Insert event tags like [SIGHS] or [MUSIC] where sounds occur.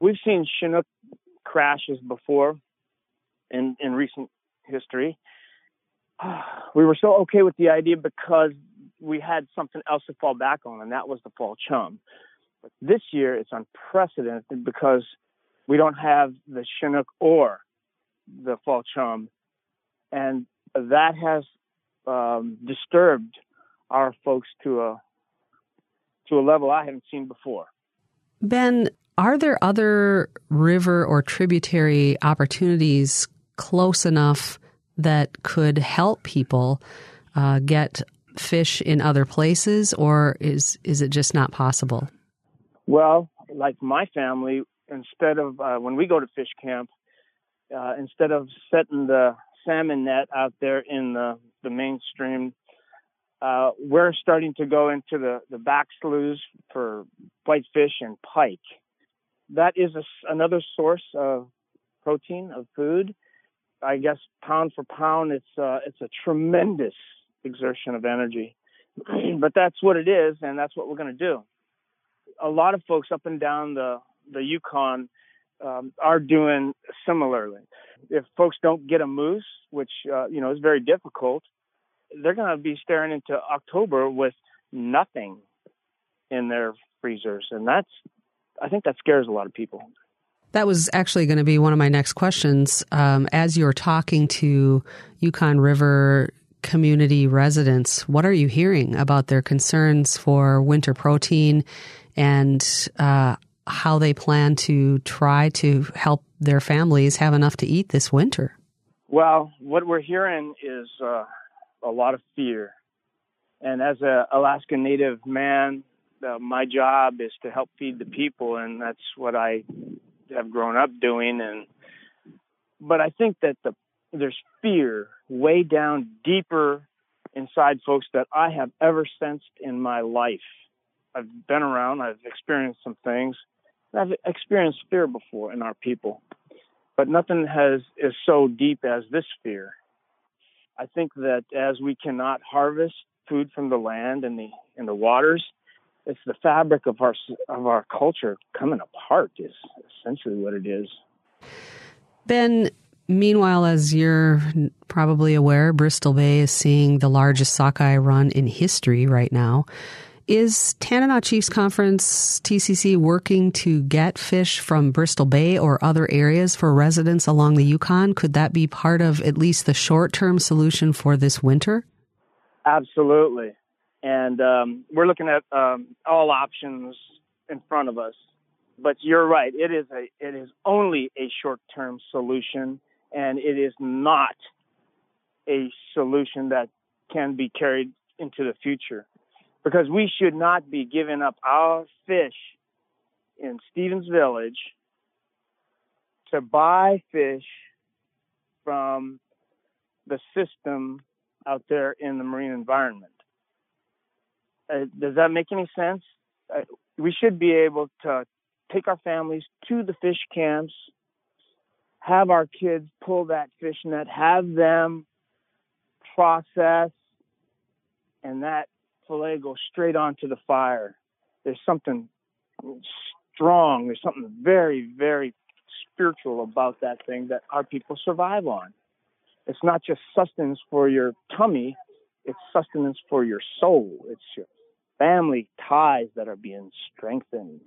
We've seen Chinook crashes before in, in recent history. [SIGHS] We were so okay with the idea because we had something else to fall back on, and that was the fall chum. But this year, it's unprecedented because we don't have the Chinook or the fall chum, and that has um, disturbed our folks to a to a level I haven't seen before. Ben, are there other river or tributary opportunities close enough that could help people uh, get fish in other places, or is is it just not possible? Well, like my family, instead of uh, when we go to fish camp, uh, instead of setting the salmon net out there in the the mainstream, uh, we're starting to go into the the back sloughs for whitefish and pike. That is a, another source of protein of food. I guess pound for pound, it's uh, it's a tremendous exertion of energy. [CLEARS THROAT] but that's what it is, and that's what we're going to do. A lot of folks up and down the the Yukon um, are doing similarly. If folks don't get a moose, which uh, you know is very difficult, they're going to be staring into October with nothing in their freezers, and that's I think that scares a lot of people. That was actually going to be one of my next questions. Um, as you're talking to Yukon River community residents, what are you hearing about their concerns for winter protein and uh, how they plan to try to help their families have enough to eat this winter? Well, what we're hearing is uh, a lot of fear. And as an Alaska Native man, uh, my job is to help feed the people, and that's what I have grown up doing. And but I think that the there's fear way down deeper inside folks that I have ever sensed in my life. I've been around, I've experienced some things. I've experienced fear before in our people, but nothing has is so deep as this fear. I think that as we cannot harvest food from the land and the in the waters, it's the fabric of our of our culture coming apart. Is essentially what it is. Ben, Meanwhile, as you're probably aware, Bristol Bay is seeing the largest sockeye run in history right now. Is Tanana Chiefs Conference TCC working to get fish from Bristol Bay or other areas for residents along the Yukon? Could that be part of at least the short term solution for this winter? Absolutely. And um, we're looking at um, all options in front of us. But you're right. It is a it is only a short term solution and it is not a solution that can be carried into the future because we should not be giving up our fish in Stevens Village to buy fish from the system out there in the marine environment. Uh, does that make any sense? Uh, we should be able to take our families to the fish camps have our kids pull that fish net, have them process, and that fillet go straight onto the fire. There's something strong, there's something very, very spiritual about that thing that our people survive on. It's not just sustenance for your tummy, it's sustenance for your soul. It's your family ties that are being strengthened.